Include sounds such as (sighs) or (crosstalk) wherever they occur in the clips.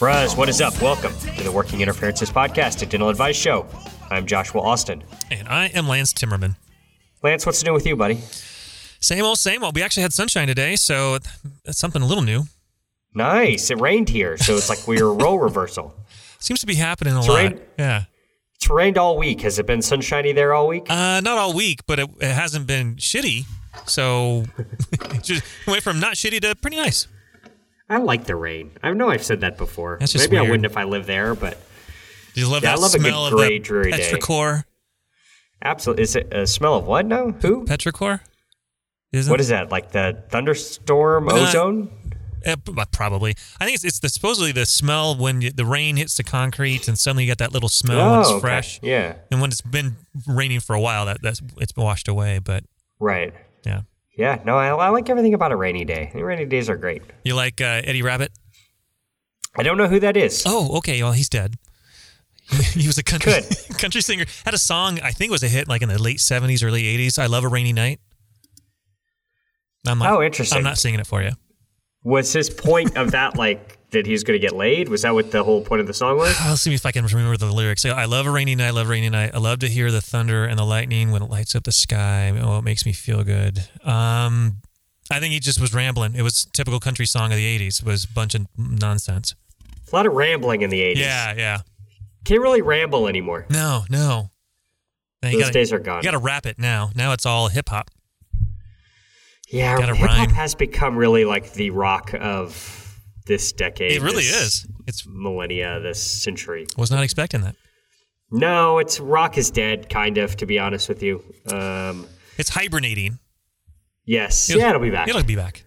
Bros, what is up? Welcome to the Working Interferences Podcast, a dental advice show. I'm Joshua Austin. And I am Lance Timmerman. Lance, what's new with you, buddy? Same old, same old. We actually had sunshine today, so that's something a little new. Nice. It rained here, so it's like we're a role (laughs) reversal. Seems to be happening a It's lot. rained- Yeah. It's rained all week. Has it been sunshiny there all week? Uh, not all week, but it, it hasn't been shitty. So (laughs) it just went from not shitty to pretty nice. I like the rain. I know I've said that before. That's just Maybe I wouldn't if I lived there, but Do you love Yeah, I that love a good smell of gray, the dreary day. petrichor? absolutely. Is it a smell of what now? Who? Petrichor? Isn't What is that? Like the thunderstorm Uh, ozone? Uh, probably. I think it's, it's the, supposedly the smell when you, the rain hits the concrete and suddenly you got that little smell when it's Oh, okay. fresh. Yeah. And when it's been raining for a while, that that's it's been washed away. But Right. yeah, Yeah. No, I, I like everything about a rainy day. Rainy days are great. you like uh, Eddie Rabbitt? I don't know who that is. Oh, okay. Well, he's dead. (laughs) He, was a country (laughs) country singer. Had a song I think was a hit like in the late seventies, early eighties. I love a rainy night. I'm not, Oh, interesting. I'm not singing it for you. Was his point of that like that he was going to get laid? Was that what the whole point of the song was? (sighs) I'll see if I can remember the lyrics. I love a rainy night. I love a rainy night. I love to hear the thunder and the lightning when it lights up the sky. Oh, it makes me feel good. Um, I think he just was rambling. It was typical country song of the '80s. It was a bunch of nonsense. A lot of rambling in the 80s. Yeah, yeah. Can't really ramble anymore. No, no. Now Those gotta- days are gone. You got to rap it now. Now it's all hip hop. yeah, hip hop has become really like the rock of this decade. It really is. It's millennia, this century. was not expecting that. No, it's rock is dead, kind of. To be honest with you. Um, It's hibernating. yes, It'll- yeah, it'll be back. It'll be back.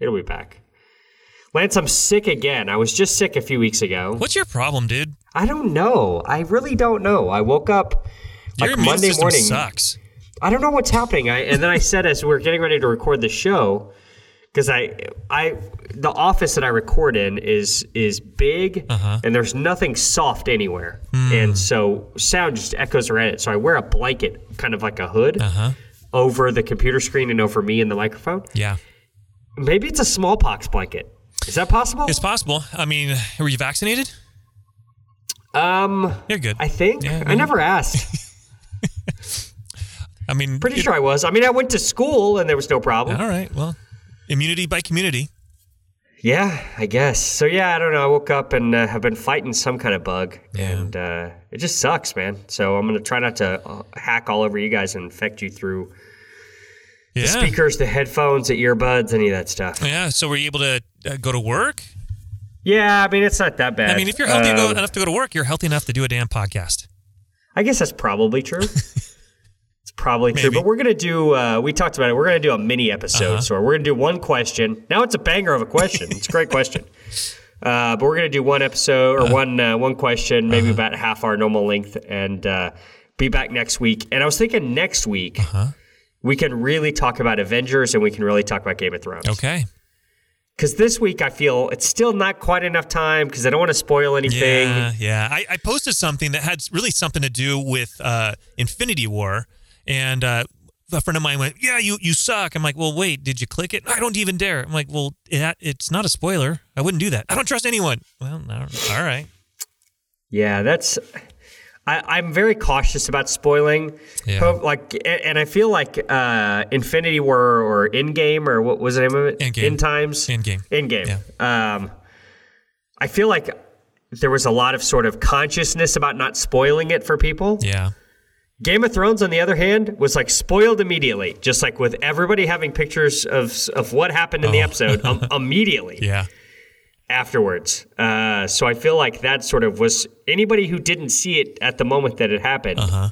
It'll be back. Lance, I'm sick again. I was just sick a few weeks ago. What's your problem, dude? I don't know. I really don't know. I woke up Your like Monday morning. sucks. I don't know what's happening. I, and then I said as we're getting ready to record the show, because I, I, the office that I record in is is big, Uh-huh. and there's nothing soft anywhere, Hmm. and so sound just echoes around it. So I wear a blanket, kind of like a hood, Uh huh. over the computer screen and over me and the microphone. Yeah, Maybe it's a smallpox blanket. Is that possible? it's possible. I mean, were you vaccinated? um, You're good. I think Yeah, I never asked. (laughs) I mean, Pretty it- sure I was. I mean, I went to school and there was no problem. All right. Well, immunity by community. Yeah, I guess. So yeah, I don't know. I woke up and uh, have been fighting some kind of bug, Yeah. and uh, it just sucks, man. So I'm gonna try not to uh, hack all over you guys and infect you through Yeah. the speakers, the headphones, the earbuds, any of that stuff. Yeah. So were you able to uh, go to work? Yeah, I mean it's not that bad. I mean, if you're healthy Um, enough to go to work, you're healthy enough to do a damn podcast. I guess that's probably true. (laughs) probably true, but we're gonna do. Uh, we talked about it. We're gonna do a mini episode, Uh-huh. so we're gonna do one question. Now it's a banger of a question. it's a great question. (laughs) Uh, but we're gonna do one episode Uh-huh. or one uh, one question, maybe about half our normal length, and uh, be back next week. And I was thinking next week Uh-huh. we can really talk about Avengers and we can really talk about Game of Thrones. Okay. Because this week I feel it's still not quite enough time because I don't want to spoil anything. Yeah. Yeah. I, I posted something that had really something to do with uh, Infinity War, and uh, a friend of mine went, "Yeah, you you suck." I'm like, "Well, wait, did you click it?" I don't even dare. I'm like, "Well, it, it's not a spoiler. I wouldn't do that. I don't trust anyone." Well, no, all right. Yeah, that's. I, I'm very cautious about spoiling. Yeah. Like, and I feel like uh, Infinity War or Endgame or what was the name of it? Endgame. End Times. Endgame. Endgame. Um, I feel like there was a lot of sort of consciousness about not spoiling it for people. Yeah. Game of Thrones, on the other hand, was like spoiled immediately, just like with everybody having pictures of of what happened in the episode um, (laughs) immediately Oh. Yeah. afterwards. Uh, so I feel like that sort of was anybody who didn't see it at the moment that it happened. Uh-huh.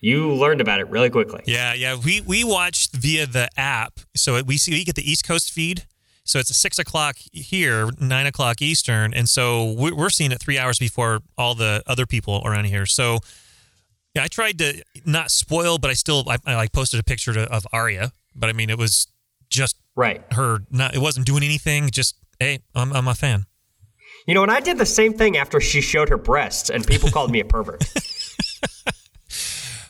You learned about it really quickly. Yeah, yeah. We we watched via the app, so we see we get the East Coast feed, So it's six o'clock here, nine o'clock Eastern, and so we're seeing it three hours before all the other people around here. So yeah, I tried to not spoil, but I still I, I like posted a picture to, of Arya, but I mean it was just Right. her. Not it wasn't doing anything. Just hey, I'm I'm a fan. You know, and I did the same thing after she showed her breasts, and people called me a pervert. (laughs)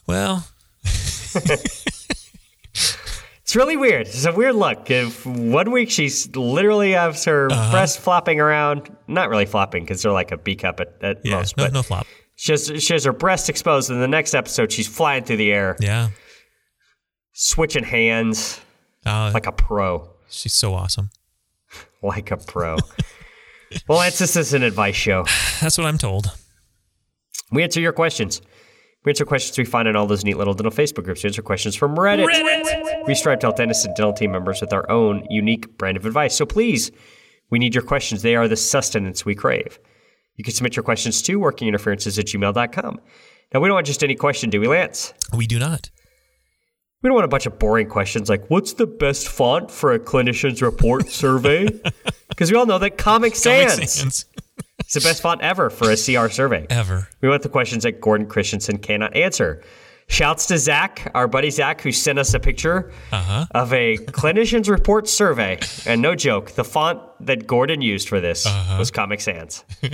Well, (laughs) It's really weird. It's a weird look. If one week she's literally has her uh-huh. breasts flopping around, not really flopping because they're like a B cup at, at yeah, most, no but no flop. She, has, she has her breasts exposed. In the next episode, she's flying through the air, Yeah, switching hands uh, like a pro. she's so awesome. (laughs) Like a pro. well, Lance, this is an advice show. (sighs) That's what I'm told. We answer your questions. We answer questions we find in all those neat little dental Facebook groups. We answer questions from Reddit. We strive to help dentists and dental team members with our own unique brand of advice. So please, we need your questions. They are the sustenance we crave. You can submit your questions to workinginterferences at gmail.com. Now, we don't want just any question, do we, Lance? We do not. We don't want a bunch of boring questions like, what's the best font for a clinician's report survey? (laughs) Because we all know that Comic Sans, Comic Sans. is the best font ever for a CR survey. Ever. We want the questions that Gordon Christensen cannot answer. Shouts to Zach, our buddy Zach, who sent us a picture Uh-huh. of a clinician's report survey. And no joke, the font that Gordon used for this Uh-huh. was Comic Sans. (laughs)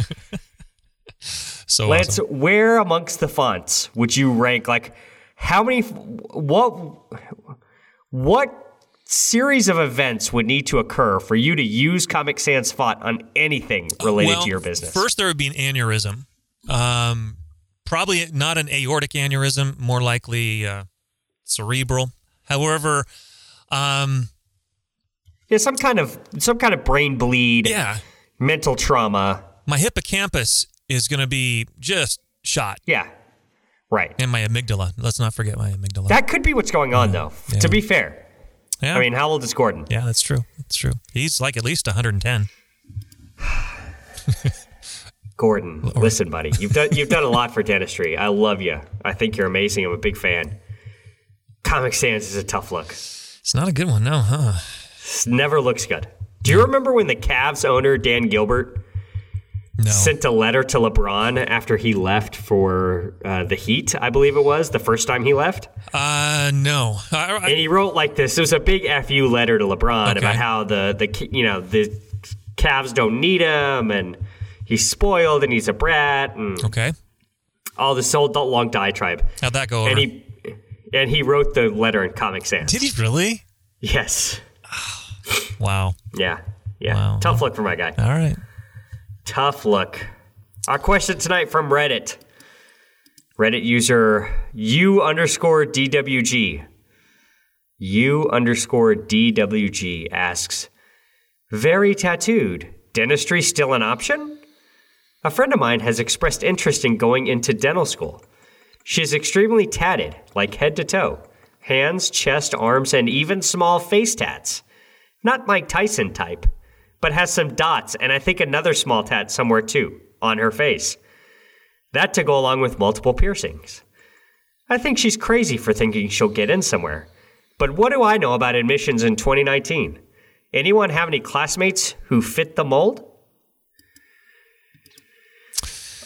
So Lance, awesome. where amongst the fonts would you rank? Like, how many? What? What series of events would need to occur for you to use Comic Sans font on anything related well, to your business? First, there would be an aneurysm. Um, probably not an aortic aneurysm, more likely uh, cerebral. However, um, yeah, some kind of some kind of brain bleed, yeah, mental trauma. my hippocampus is going to be just shot, Yeah, right. and my amygdala. Let's not forget my amygdala. That could be what's going on, though. Yeah. To be fair, yeah, I mean, how old is Gordon? yeah, that's true. That's true. He's like at least 110. (sighs) (laughs) Gordon, listen, buddy, you've done you've done a lot for dentistry. I love you. I think you're amazing. I'm a big fan. Comic Sans is a tough look. It's not a good one, no, huh? This never looks good. Do you remember when the Cavs owner Dan Gilbert No. sent a letter to LeBron after he left for uh, the Heat? I believe it was the first time he left. Uh, no. I, I, and he wrote like this. It was a big fu letter to LeBron Okay. about how the the you know the Cavs don't need him and he's spoiled and he's a brat and okay. all this old long diatribe. How'd that go over? And he and he wrote the letter in Comic Sans. Did he really? Yes. (sighs) Wow. Yeah. Yeah. Wow. Tough look for my guy. All right. Tough look. Our question tonight from Reddit. Reddit user U underscore DWG. U underscore DWG asks, Very tattooed. Dentistry still an option? A friend of mine has expressed interest in going into dental school. She is extremely tatted, like head to toe hands, chest, arms, and even small face tats. Not Mike Tyson type, but has some dots and I think another small tat somewhere too, on her face. That to go along with multiple piercings. I think she's crazy for thinking she'll get in somewhere. But what do I know about admissions in 2019? Anyone have any classmates who fit the mold?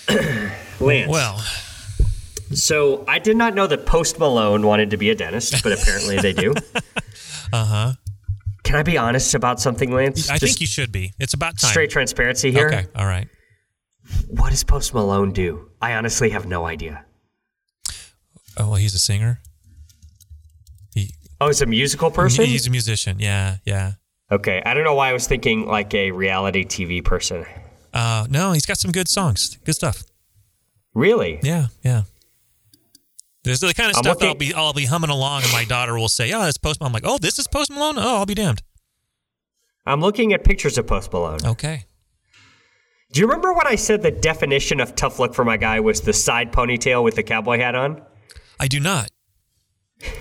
(coughs) Lance. Well, So I did not know that Post Malone wanted to be a dentist, but apparently they do. (laughs) uh huh. Can I be honest about something, Lance? I Just think you should be. It's about time. straight transparency here. Okay. All right. What does Post Malone do? I honestly have no idea. Oh, well, he's a singer. He, Oh, he's a musical person? he's a musician. Yeah. Yeah. okay, I don't know why I was thinking like a reality TV person. Uh, no, he's got some good songs. Good stuff. Really? Yeah. Yeah. There's the kind of stuff I'll be I'll be humming along, and my daughter will say, "Oh, it's Post Malone." I'm like, "Oh, this is Post Malone." Oh, I'll be damned. I'm looking at pictures of Post Malone. Okay. Do you remember when I said the definition of tough look for my guy was the side ponytail with the cowboy hat on? I do not. I- (laughs)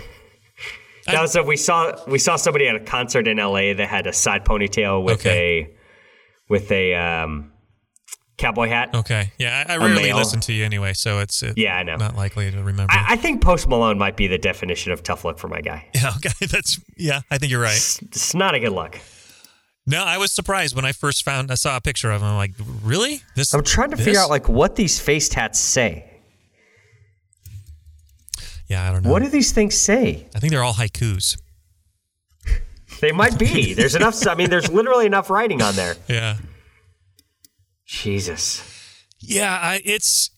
That was a, we saw we saw somebody at a concert in LA that had a side ponytail with Okay. a with a um, cowboy hat. Okay. Yeah, I, I rarely male. listen to you anyway, so it's, it's Yeah, I know. not likely to remember. I, I think Post Malone might be the definition of tough luck for my guy. (laughs) yeah. Okay. That's yeah. I think you're right. It's, it's not a good luck. No, I was surprised when I first found I saw a picture of him. I'm like, really? This? I'm trying to this? figure out like what these face tats say. Yeah, I don't know. What do these things say? I think they're all haikus. They might be. There's enough. I mean, there's literally enough writing on there. (laughs) Yeah. Jesus. Yeah, I, it's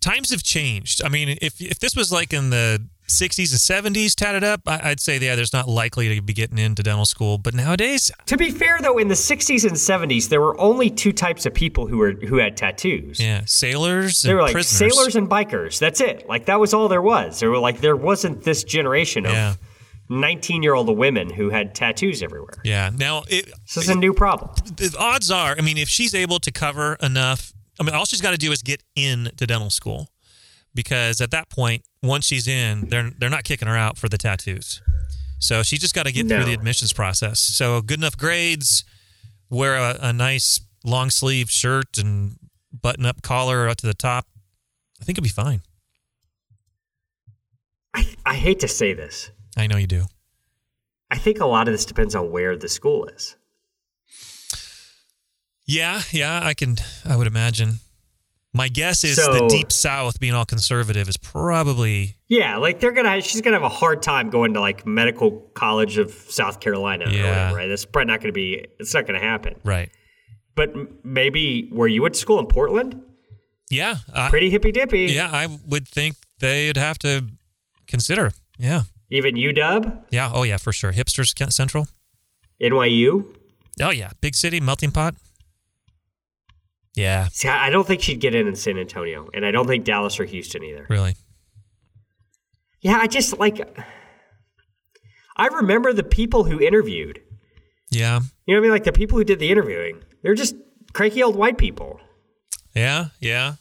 times have changed. I mean, if if this was like in the 60s and 70s, tatted up, I, I'd say yeah, there's not likely to be getting into dental school. But nowadays, To be fair, though, in the 60s and 70s, there were only two types of people who were who had tattoos. yeah, sailors They and were like prisoners. sailors and bikers. That's it. Like that was all there was. There were like there wasn't this generation of Yeah. 19 year old women who had tattoos everywhere. Yeah. Now, it, This is a new problem. the odds are, I mean, if she's able to cover enough, I mean, all she's got to do is get into dental school, because at that point, once she's in, they're they're not kicking her out for the tattoos. So she just got to get No. through the admissions process. So good enough grades, wear a, a nice long sleeve shirt and button up collar up to the top. I think it'll be fine. I, I hate to say this. I know you do. I think a lot of this depends on where the school is. Yeah, yeah, I can. I would imagine. My guess is the deep south, being all conservative, is probably Yeah, like they're gonna she's gonna have a hard time going to like medical college of South Carolina or Yeah. whatever, right? That's probably not gonna be it's not gonna happen. right. But maybe where you went to school in Portland? Yeah, I, Pretty hippy dippy. Yeah, I would think they'd have to consider. Yeah. Even UW, Yeah. Oh, yeah, for sure. Hipsters Central. NYU. Oh, yeah. Big city, melting pot. Yeah, See, I don't think she'd get in in San Antonio, and I don't think Dallas or Houston either. really. Yeah, I just like. I remember the people who interviewed. Yeah. You know what I mean? Like the people who did the interviewing. They're just cranky old white people. Yeah. Yeah.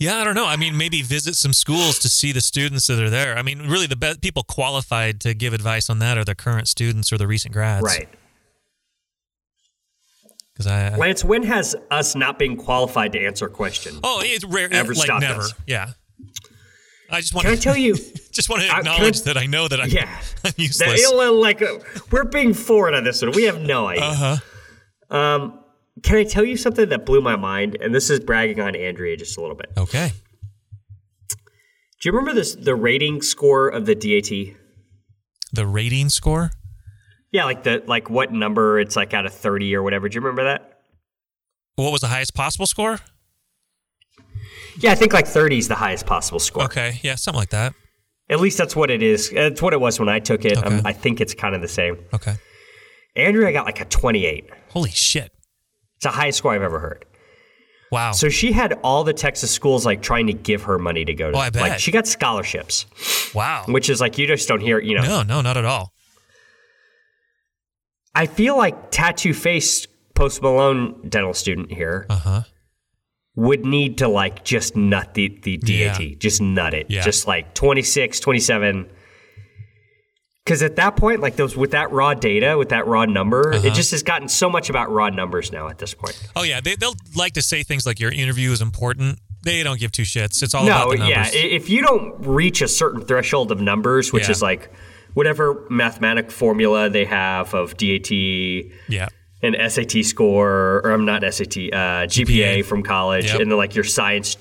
Yeah, I don't know. I mean, maybe visit some schools to see the students that are there. I mean, really, the best people qualified to give advice on that are the current students or the recent grads. Right. Because I, Lance, when has us not being qualified to answer a question? oh, it's rare. Ever like stopped never. us? Yeah. I just want Can I to tell you? (laughs) just want to I- I- acknowledge that I know that I'm, Yeah. (laughs) I'm useless. like uh, we're being forward on this one. We have no idea. Uh-huh. Um, can I tell you something that blew my mind? And this is bragging on Andrea just a little bit. Okay. Do you remember this the rating score of the DAT? The rating score? Yeah, like the like what number it's like out of thirty or whatever. Do you remember that? What was the highest possible score? Yeah, I think like thirty is the highest possible score. Okay. Yeah, something like that. At least that's what it is. That's what it was when I took it. Um, Okay. I think it's kind of the same. Okay. Andrea I got like a twenty-eight. Holy shit. It's the highest score I've ever heard. Wow. So she had all the Texas schools like trying to give her money to go to. Oh, I bet. Like she got scholarships, wow. which is like you just don't hear. You know, No, no, not at all. I feel like tattoo face Post Malone dental student here Uh huh. would need to like just nut the, the DAT, Yeah. just nut it. Yeah. Just like 26, 27. Because at that point, like those with that raw data, with that raw number, Uh-huh. it just has gotten so much about raw numbers now at this point. Oh yeah, they, they'll like to say things like your interview is important. They don't give two shits. It's all no, about the numbers. yeah. If you don't reach a certain threshold of numbers, which Yeah. is like whatever mathematic formula they have of DAT yeah. and SAT score, or I'm not SAT, uh, GPA, GPA. from college, Yep. and then like your science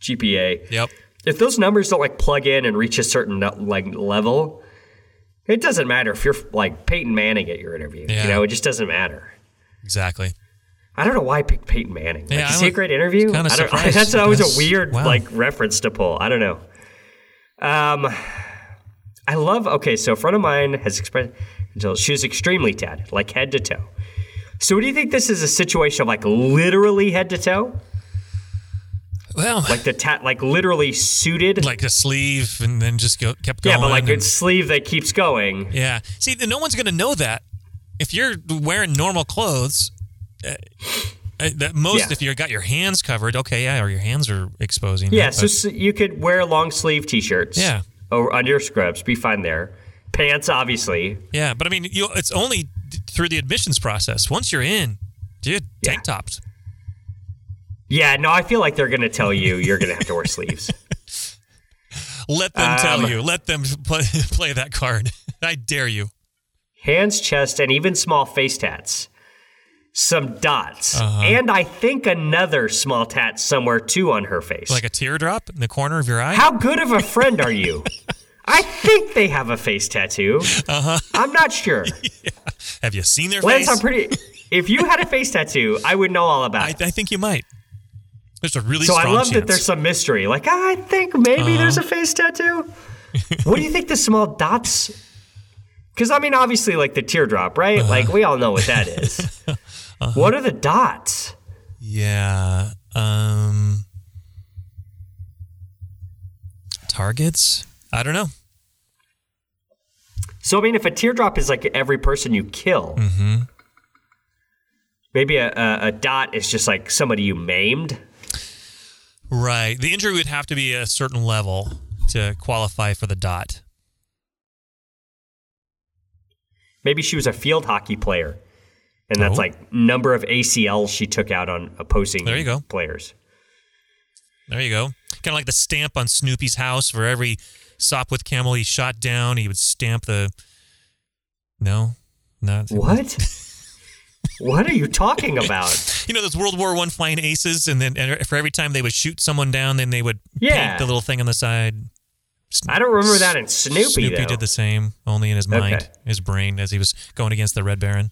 GPA. Yep. If those numbers don't like plug in and reach a certain like level, it doesn't matter if you're like Peyton Manning at your interview. Yeah. You know, it just doesn't matter. Exactly. I don't know why I picked Peyton Manning. Like, Yeah, is he a great interview? kinda I don't, (laughs) surprised, that's always a weird Wow. like reference to pull. I don't know. Um, I love. Okay, so a friend of mine has expressed until she was extremely tatted, like head to toe. So, what do you think this is a situation of like literally head to toe, Well, (laughs) like, the tat, like literally suited? Like a sleeve and then just go kept going. yeah, but like and- a sleeve that keeps going. yeah. See, no one's gonna know that if you're wearing normal clothes. Uh, that most, Yeah. if you got your hands covered, okay, yeah, or your hands are exposing. Yeah, that, so, so you could wear long sleeve t-shirts. Yeah. Or under your scrubs, be fine there. Pants, obviously. yeah, but I mean, you, it's only d- through the admissions process. Once you're in, dude, tank tops. Yeah, no, I feel like they're gonna tell you you're gonna have to wear sleeves. (laughs) Let them tell Um, you. Let them (laughs) play, play that card. (laughs) I dare you. hands, chest, and even small face tats. Some dots. Uh-huh. And I think another small tat somewhere too on her face. Like a teardrop in the corner of your eye? How good of a friend are you? I think they have a face tattoo. Uh-huh. I'm not sure. Have you seen their Lance, face? I'm pretty. If you had a face tattoo, I would know all about I, it. I think you might. There's a really So I love chance. that there's some mystery. Like, I think maybe there's Uh-huh. a face tattoo. what do you think the small dots? Because, I mean, obviously, like the teardrop, right? Uh-huh. Like, we all know what that is. (laughs) What are the dots? Yeah. Um targets? I don't know. So, I mean, if a teardrop is like every person you kill, Mm-hmm. maybe a, a, a dot is just like somebody you maimed. Right. The injury would have to be a certain level to qualify for the dot. Maybe she was a field hockey player, and that's Oh. like number of ACLs she took out on opposing There you go. players. There you go. Kind of like the stamp on Snoopy's house for every Sopwith camel he shot down, he would stamp the. No, not What? (laughs) what are you talking about? (laughs) You know those World War One flying aces, and then and for every time they would shoot someone down, then they would Yeah. paint the little thing on the side. I don't remember that in Snoopy. Snoopy though. did the same, only in his mind, Okay. his brain, as he was going against the Red Baron.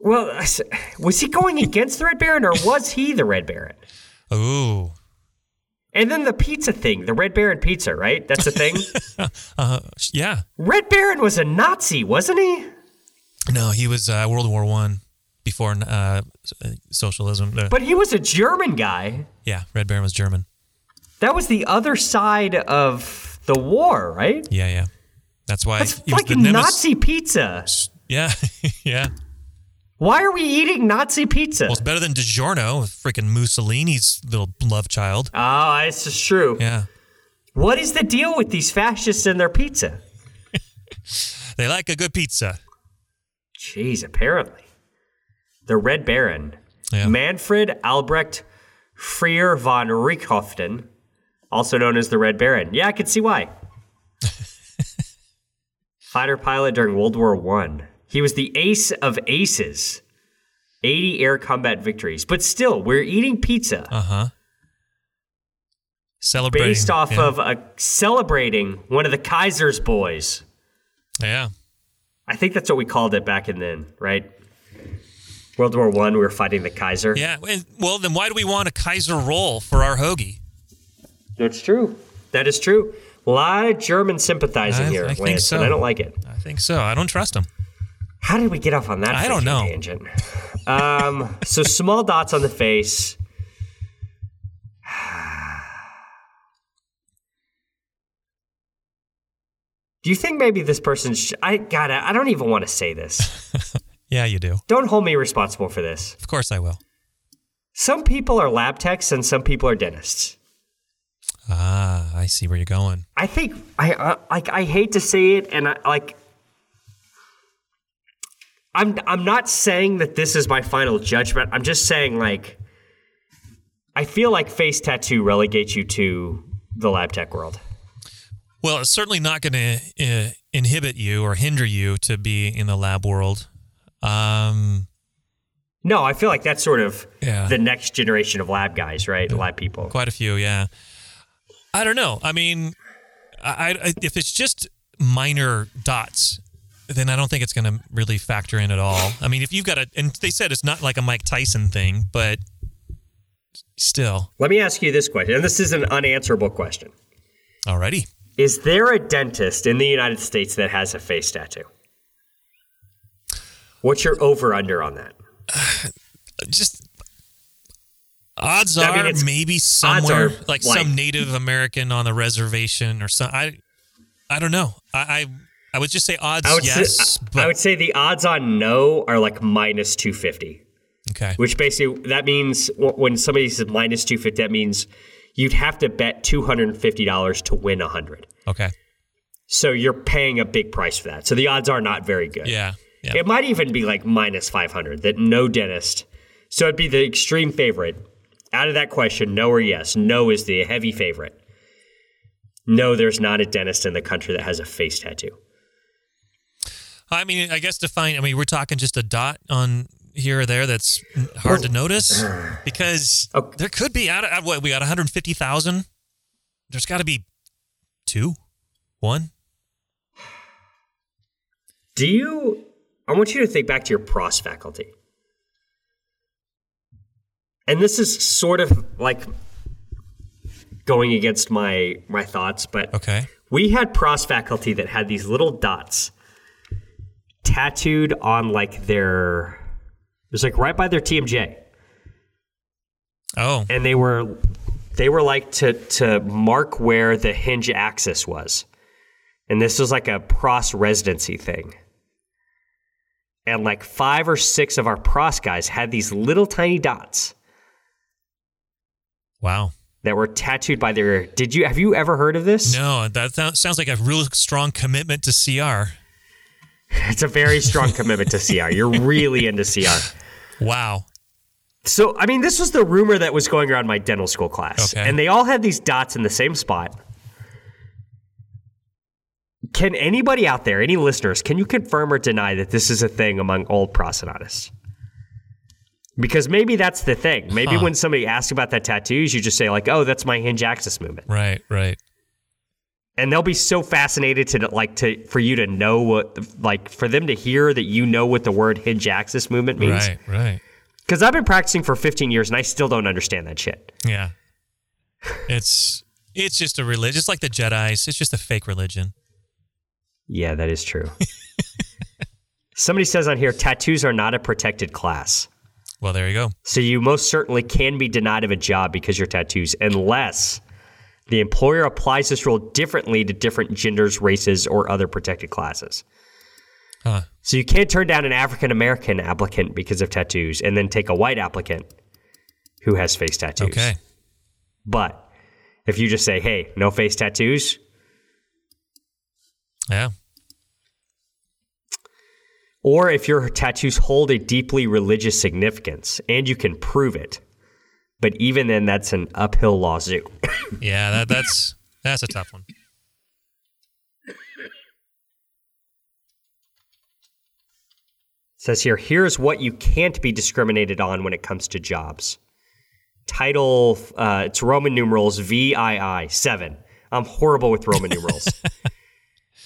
Well, was he going against the Red Baron or was he the Red Baron? Ooh, And then the pizza thing, the Red Baron pizza, right? That's the thing. (laughs) uh, yeah. Red Baron was a Nazi, wasn't he? No, he was uh, World War One before uh, socialism. Uh, But he was a German guy. yeah, Red Baron was German. That was the other side of the war, right? Yeah, yeah. That's why That's he was fucking nemes- Nazi pizza. Yeah, (laughs) yeah. Why are we eating Nazi pizza? Well, it's better than DiGiorno, freaking Mussolini's little love child. Oh, this is true. Yeah, What is the deal with these fascists and their pizza? (laughs) they like a good pizza. Jeez, apparently. The Red Baron. Yeah. Manfred Albrecht Freiherr von Richthofen, also known as the Red Baron. Yeah, I can see why. (laughs) Fighter pilot during World War One. He was the ace of aces. 80 air combat victories. But still, we're eating pizza Uh huh. Celebrating based off yeah. of a, celebrating one of the Kaiser's boys. yeah. I think that's what we called it back in then, right? World War One, we were fighting the Kaiser. Yeah. and- Well, then why do we want a Kaiser roll for our hoagie? That's true. That is true. A lot of German sympathizing I- here, I think Lance, so. and I don't like it. I think so. I don't trust them. How did we get off on that? I don't know. Tangent? Um, so small dots on the face. (sighs) Do you think maybe this person? Sh- I gotta. I don't even want to say this. (laughs) Yeah, you do. Don't hold me responsible for this. Of course I will. Some people are lab techs and some people are dentists. Ah, I see where you're going. I think I uh, like I hate to say it, and I like. I'm I'm not saying that this is my final judgment. I'm just saying like. I feel like face tattoo relegates you to the lab tech world. Well, it's certainly not going to uh, inhibit you or hinder you to be in the lab world. Um, No, I feel like that's sort of Yeah. the next generation of lab guys, right? Lab people. quite a few, yeah. I don't know. I mean, I, I if it's just minor dots, then I don't think it's going to really factor in at all. I mean, if you've got a, and they said it's not like a Mike Tyson thing, but still, Let me ask you this question, and this is an unanswerable question. Alrighty. Is there a dentist in the United States that has a face tattoo? What's your over under on that? (sighs) Just odds I mean, are maybe somewhere are, like, like- some Native American on the reservation or some. I I don't know. I I, I would just say odds I yes, say, but I would say the odds on no are like minus 250, okay. which basically that means when somebody says minus 250, that means you'd have to bet $250 to win a 100. Okay. So you're paying a big price for that. So the odds are not very good. Yeah. Yeah. It might even be like minus 500 that no dentist. So it'd be the extreme favorite. Out of that question, no or yes. No is the heavy favorite. No, there's not a dentist in the country that has a face tattoo. I mean, I guess define. I mean, we're talking just a dot on here or there that's hard to notice (sighs) because Okay. there could be out of uh, what we got 150,000. There's got to be two, one. Do you? I want you to think back to your pros faculty. And this is sort of like going against my my thoughts, but Okay. we had pros faculty that had these little dots tattooed on like their it was like right by their TMJ. Oh, And they were they were like to to mark where the hinge axis was. And this was like a pros residency thing. And like five or six of our pros guys had these little tiny dots wow. that were tattooed by their did you have you ever heard of this? No, that sounds like a real strong commitment to CR. (laughs) It's a very strong commitment to CR. You're really into CR. Wow. So, I mean, this was the rumor that was going around my dental school class. Okay. And they all had these dots in the same spot. Can anybody out there, any listeners, can you confirm or deny that this is a thing among old prosthodontists? Because maybe that's the thing. Maybe Huh. when somebody asks about that tattoos, you just say like, "Oh, that's my hinge axis movement," Right, right. and they'll be so fascinated to like to for you to know what like for them to hear that you know what the word hinge axis movement means. Right, right. Because I've been practicing for 15 years and I still don't understand that shit. Yeah. It's it's just a religion. It's like the Jedi's. It's just a fake religion. Yeah, that is true. (laughs) Somebody says on here, tattoos are not a protected class. Well, there you go. So you most certainly can be denied of a job because you're tattoos, unless the employer applies this rule differently to different genders, races, or other protected classes. Huh. So you can't turn down an African American applicant because of tattoos and then take a white applicant who has face tattoos. Okay. But if you just say, hey, no face tattoos, Yeah. Or if your tattoos hold a deeply religious significance and you can prove it. But even then, that's an uphill lawsuit. (laughs) Yeah, that, that's that's a tough one. says here, here's what you can't be discriminated on when it comes to jobs. Title, uh, it's Roman numerals VII, 7. I'm horrible with Roman numerals. (laughs)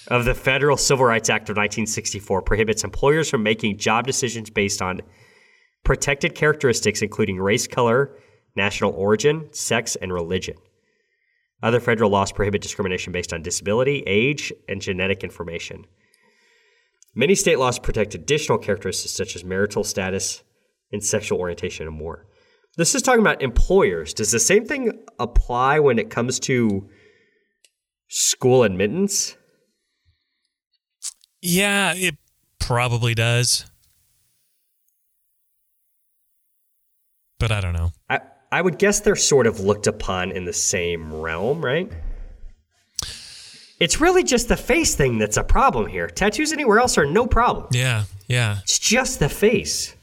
Of the Federal Civil Rights Act of 1964 prohibits employers from making job decisions based on protected characteristics including race, color, national origin, sex, and religion. Other federal laws prohibit discrimination based on disability, age, and genetic information. Many state laws protect additional characteristics such as marital status and sexual orientation and more. This is talking about employers. Does the same thing apply when it comes to school admittance? Yeah, it probably does. But I don't know. I, I would guess they're sort of looked upon in the same realm, right? It's really just the face thing that's a problem here. Tattoos anywhere else are no problem. Yeah, yeah. It's just the face.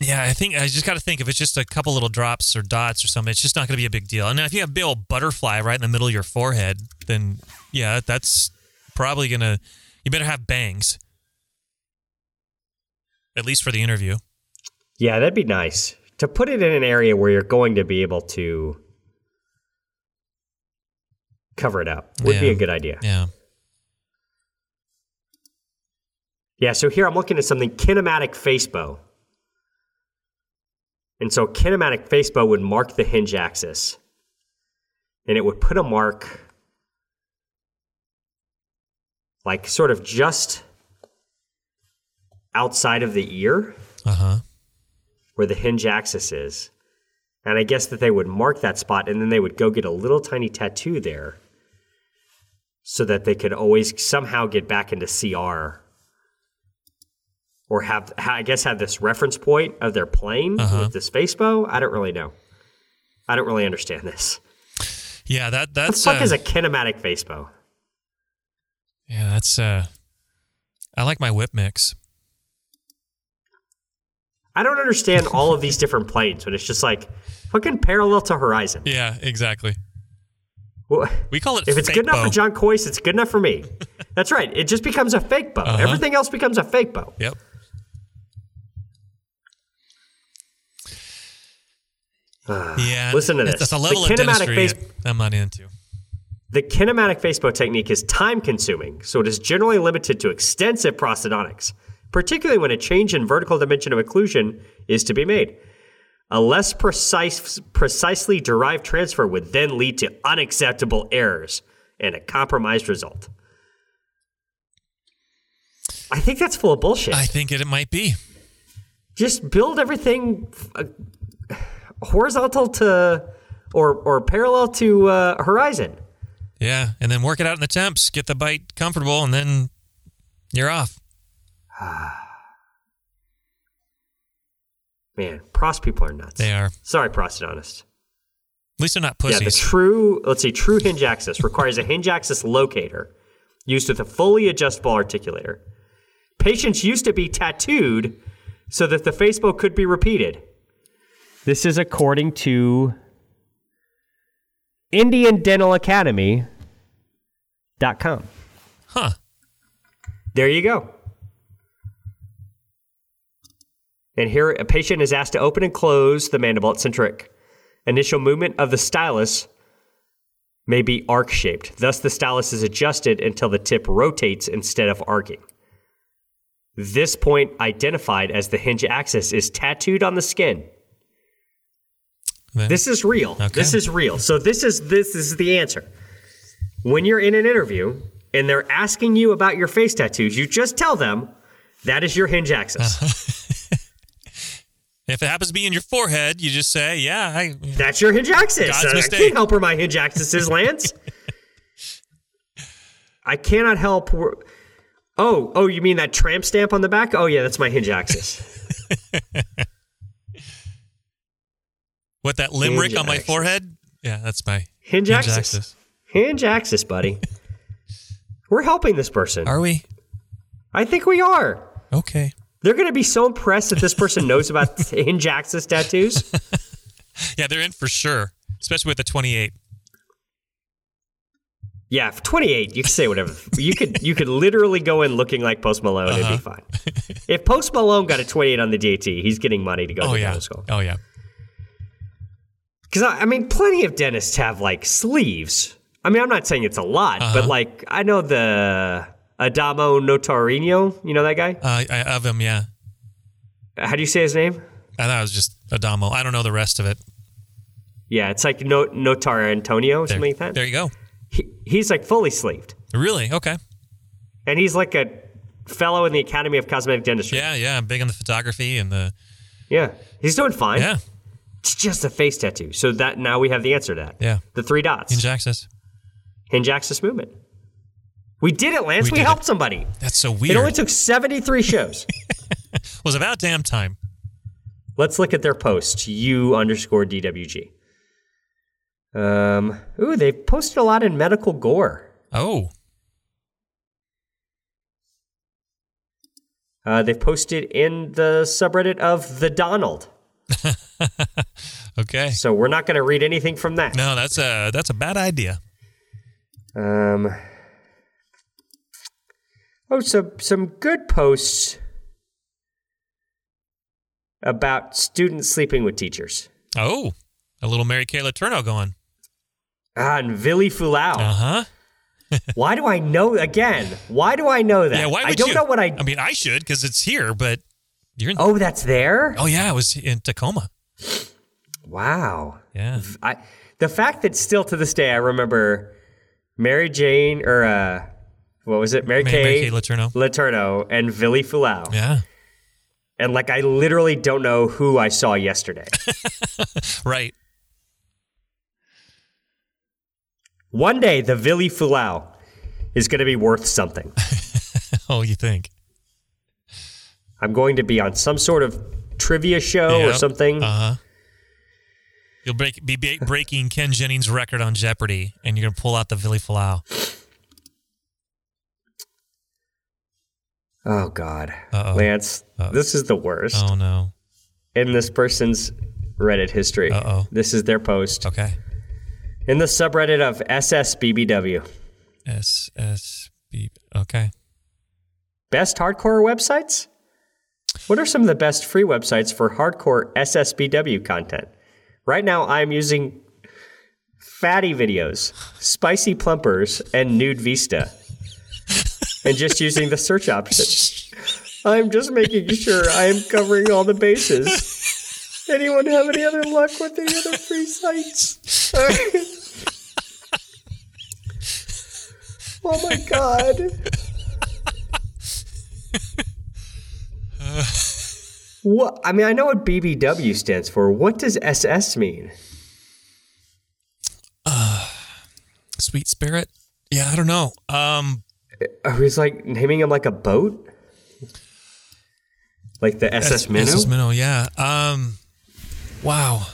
Yeah, I think I just got to think if it's just a couple little drops or dots or something, it's just not going to be a big deal. And if you have a big old butterfly right in the middle of your forehead, then yeah, that's probably going to, you better have bangs. At least for the interview. Yeah, that'd be nice. To put it in an area where you're going to be able to cover it up would be a good idea. Yeah. Yeah, so here I'm looking at something kinematic face bow. And so kinematic face bow would mark the hinge axis. And it would put a mark like sort of just outside of the ear Uh huh. where the hinge axis is. And I guess that they would mark that spot and then they would go get a little tiny tattoo there so that they could always somehow get back into CR or have, I guess, have this reference point of their plane Uh-huh. with the face bow. I don't really know. I don't really understand this. Yeah, that that's What the fuck uh, is a kinematic face bow? Yeah, that's uh, I like my whip mix. I don't understand all of these (laughs) different planes when it's just like fucking parallel to horizon. Yeah, exactly. Wha- We call it If it's good enough bow. for John Kois, it's good enough for me. (laughs) That's right. It just becomes a fake bow. Uh-huh. Everything else becomes a fake bow. Yep. yeah. Listen to this. That's a level The of dentistry face- I'm not into. The kinematic face bow technique is time consuming, so it is generally limited to extensive prosthodontics, particularly when a change in vertical dimension of occlusion is to be made. A less precise, precisely derived transfer would then lead to unacceptable errors and a compromised result. I think that's full of bullshit. I think it, it might be. Just build everything uh, horizontal to or or parallel to uh, horizon. Yeah. And then work it out in the temps, get the bite comfortable, and then you're off. (sighs) Man, pros people are nuts. They are. At Sorry, At least they're not pussies. Yeah, the true, let's see, true hinge axis requires a hinge axis locator used with a fully adjustable articulator. Patients used to be tattooed so that the face bow could be repeated. This is according to IndianDentalAcademy.com. huh. There you go. And here, a patient is asked to open and close the mandible. Initial movement of the stylus may be arc shaped. Thus, the stylus is adjusted until the tip rotates instead of arcing. This point, identified as the hinge axis, is tattooed on the skin. Then- This is real. Okay. This is real. So this is this is the answer. When you're in an interview and they're asking you about your face tattoos, you just tell them that is your hinge axis. (laughs) if it happens to be in your forehead, you just say, yeah, I, (laughs) That's your hinge axis. God's I mistake. can't help where my hinge axis is, Lance. (laughs) I cannot help. Where, oh, oh, you mean that tramp stamp on the back? Oh yeah, that's my hinge axis. What, that limerick Hinge on my axis. forehead? Yeah, that's my Hinge, axis. Hinge axis, buddy. (laughs) We're helping this person. Are we? I think we are. Okay. They're going to be so impressed that this person knows about (laughs) (laughs) hinge axis tattoos. Yeah, they're in for sure, especially with the 28. Yeah, 28, you can say whatever. You could you could literally go in looking like Post Malone and it'd be uh-huh. fine. If Post Malone got a 28 on the DAT, he's getting money to go Oh, to yeah. school. Oh, yeah. Because I, I mean, plenty of dentists have like sleeves. I mean, I'm not saying it's a lot, but like I know the Adamo Notarino. You know that guy? Uh, I, of him, yeah. How do you say his name? I thought it was just Adamo. I don't know the rest of it. Yeah, it's like no, Notarantonio or There, something like that. there you go. He, he's like fully sleeved, Really? Okay. and he's like a fellow in the Academy of Cosmetic Dentistry. Yeah, yeah. I'm big on the photography and the. Yeah, he's doing fine. Yeah, It's just a face tattoo. So that now we have the answer to that. yeah. The three dots. Hinge axis. Hinge axis movement. We did it, Lance. We We, helped it. somebody. That's so weird. It only took 73 shows. (laughs) was about damn time. Let's look at their post. U underscore DWG. Um, ooh, they've posted a lot in medical gore. Oh, Uh, they've posted in the subreddit of the Donald. (laughs) okay. So we're not going to read anything from that. No, that's a that's a bad idea. Um, oh, some some good posts about students sleeping with teachers. Oh, a little Mary Kay Letourneau going. Ah, and Vili Fualaau. Uh huh. (laughs) Why do I know again? Why do I know that? Yeah. Why would I don't you? know what I. I mean, I should because it's here, but you're. In, oh, that's there. oh yeah, it was in Tacoma. Wow. Yeah. I the fact that still to this day I remember Mary Jane or uh, what was it? Mary, Mary, Kay, Mary Kay Letourneau. Letourneau and Vili Fualaau. Yeah. And like I literally don't know who I saw yesterday. (laughs) Right. One day the Vili Fualaau is going to be worth something. (laughs) Oh, you think? I'm going to be on some sort of trivia show or something. Uh huh. You'll break, be breaking Ken Jennings' record on Jeopardy, and you're gonna pull out the Vili Fualaau. oh God, Uh-oh. Lance, this is the worst Oh no. in this person's Reddit history. Uh-oh. This is their post Okay. in the subreddit of SSBBW. S S okay. Best hardcore websites? What are some of the best free websites for hardcore SSBW content? Right now, I'm using fatty videos, spicy plumpers, and nude Vista. and just using the search option. I'm just making sure I am covering all the bases. Anyone have any other luck with any other free sites? (laughs) oh my god. What? I mean, I know what BBW stands for. What does SS mean? Uh, sweet Spirit. Yeah, I don't know. Um, Are we like naming him like a boat? Like the SS Minnow? SS Minnow. Yeah. Um, wow.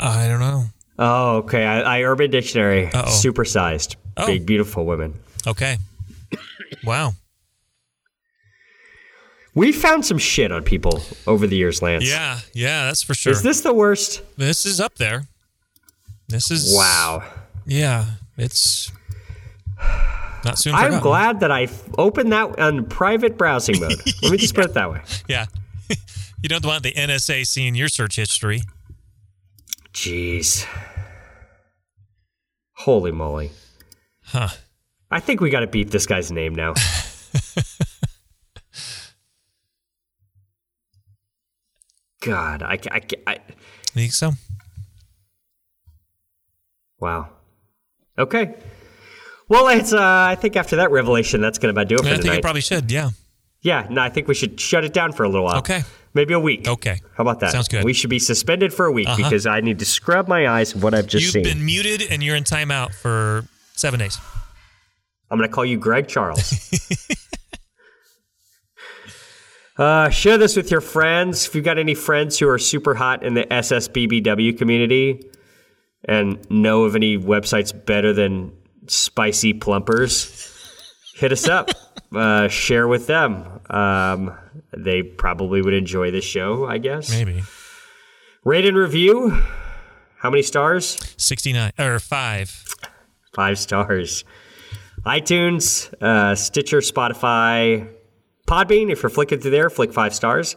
I don't know. Oh, okay. I, I Urban Dictionary. Uh-oh. Supersized. Oh. Big, beautiful women. Okay. (coughs) Wow. We found some shit on people over the years, Lance. Yeah. Yeah. That's for sure. Is this the worst? this is up there. This is Wow. Yeah. It's not soon. I'm glad that I opened that on private browsing mode. (laughs) Let me just put it that way. Yeah. (laughs) you don't want the NSA seeing your search history. Jeez. Holy moly. Huh. I think we got to beep this guy's name now. (laughs) God, I, ca- I, I, Think so? wow. Okay. Well, it's. Uh, I think after that revelation, that's going to about do it for I think tonight. you probably should. Yeah. yeah, no, I think we should shut it down for a little while. Okay. Maybe a week. Okay. How about that? Sounds good. We should be suspended for a week Uh-huh. because I need to scrub my eyes of what I've just You've seen. been muted and you're in timeout for seven days. I'm going to call you Greg Charles. (laughs) uh, share this with your friends. If you've got any friends who are super hot in the SSBBW community and know of any websites better than Spicy Plumpers, hit us up. (laughs) Uh, share with them. Um, they probably would enjoy this show, I guess. Maybe. Rate and review. How many stars? 69 or five. Five stars. iTunes, uh, Stitcher, Spotify, Podbean. If you're flicking through there, flick five stars.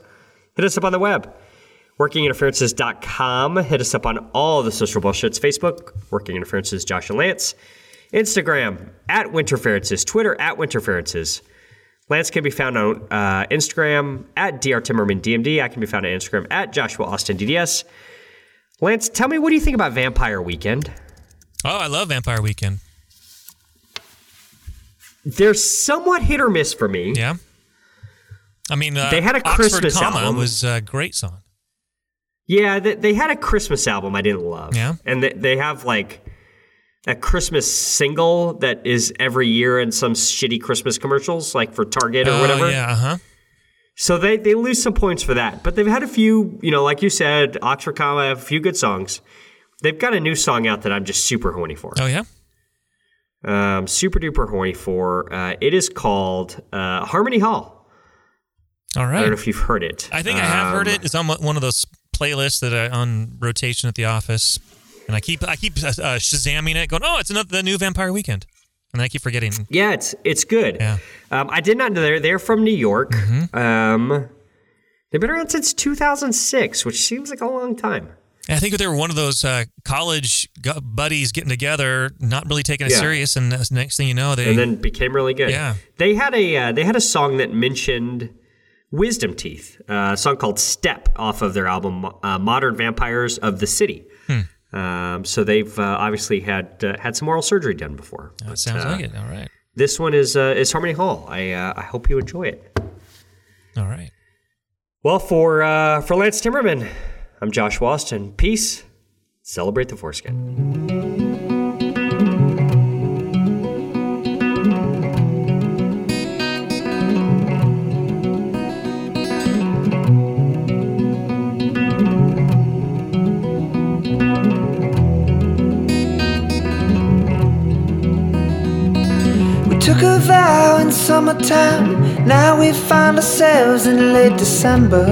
Hit us up on the web. WorkingInterferences.com. Hit us up on all the social bullshits Facebook, Working Interferences, Josh and Lance. Instagram, at Winterferences. Twitter, at Winterferences. Lance can be found on uh, Instagram, at Dr. Timmerman DMD. I can be found on Instagram, at Joshua Austin DDS. Lance, tell me, what do you think about Vampire Weekend? Oh, I love Vampire Weekend. They're somewhat hit or miss for me. Yeah. I mean, uh, They had a Oxford Christmas Comma album. was a great song. Yeah, they, they had a Christmas album I didn't love. Yeah. And they, they have like a Christmas single that is every year in some shitty Christmas commercials, like for Target or Oh, whatever. yeah, uh huh. So they, they lose some points for that. But they've had a few, you know, like you said, Oxford Comma have a few good songs. They've got a new song out that I'm just super horny for. Oh, yeah. Um, super duper horny for. Uh, it is called uh, Harmony Hall. All I don't know if you've heard it. I think I have heard Um, it. It's on one of those playlists that are on rotation at the office, and I keep I keep uh, uh, shazamming it, going, "Oh, it's another the new Vampire Weekend," and I keep forgetting. Yeah, it's it's good. Yeah. Um, I did not know they're they're from New York. Mm-hmm. Um, they've been around since 2006, which seems like a long time. I think they were one of those uh, college buddies getting together, not really taking it Yeah. serious, and next thing you know, they And then became really good. Yeah. They had a uh, they had a song that mentioned Wisdom Teeth, uh, a song called "Step" off of their album uh, "Modern Vampires of the City." Hmm. Um, so they've uh, obviously had uh, had some oral surgery done before. that sounds like it. All right, This one is uh, is Harmony Hall. I uh, I hope you enjoy it. all right. Well, for uh, for Lance Timmerman, I'm Josh Austin. Peace. Celebrate the foreskin. Vow in summertime. Now we find ourselves in late December.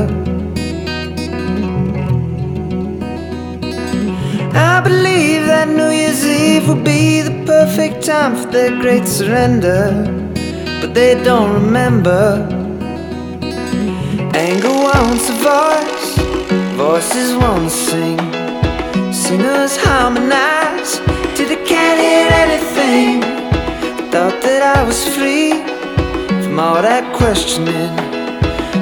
I believe that New Year's Eve will be the perfect time for their great surrender. but they don't remember. Anger wants a voice, voices won't sing. Singers harmonize till they can't hear anything. Thought that I was free from all that questioning.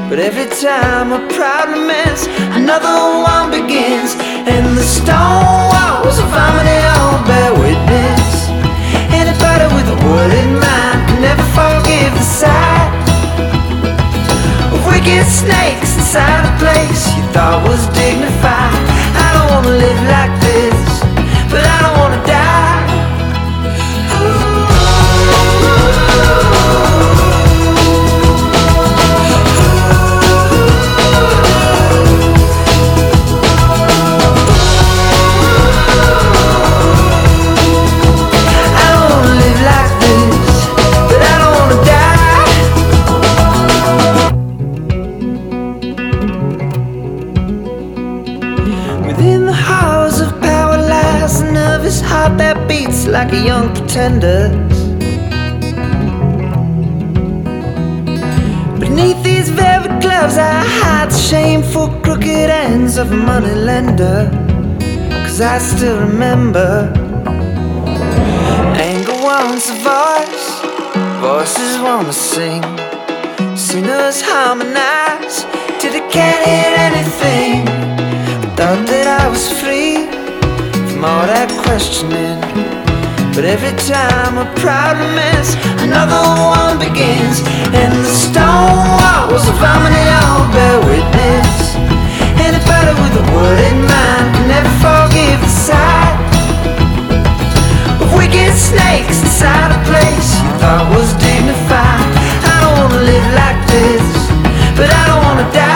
But every time a problem ends, another one begins. And the stone walls of harmony all bear witness. Anybody with a word in mind can never forgive the sight of wicked snakes inside a place you thought was dignified. Beneath these velvet gloves, I hide shameful crooked ends of a money lender. Cause I still remember anger wants a voice, voices wanna sing. Singers harmonize till they can't hear anything. Thought that I was free from all that questioning. But every time a problem ends, another one begins. And the stone walls of harmony all bear witness. Anybody with a word in mind can never forgive the sight of wicked snakes inside a place you thought was dignified. I don't wanna live like this, but I don't wanna die.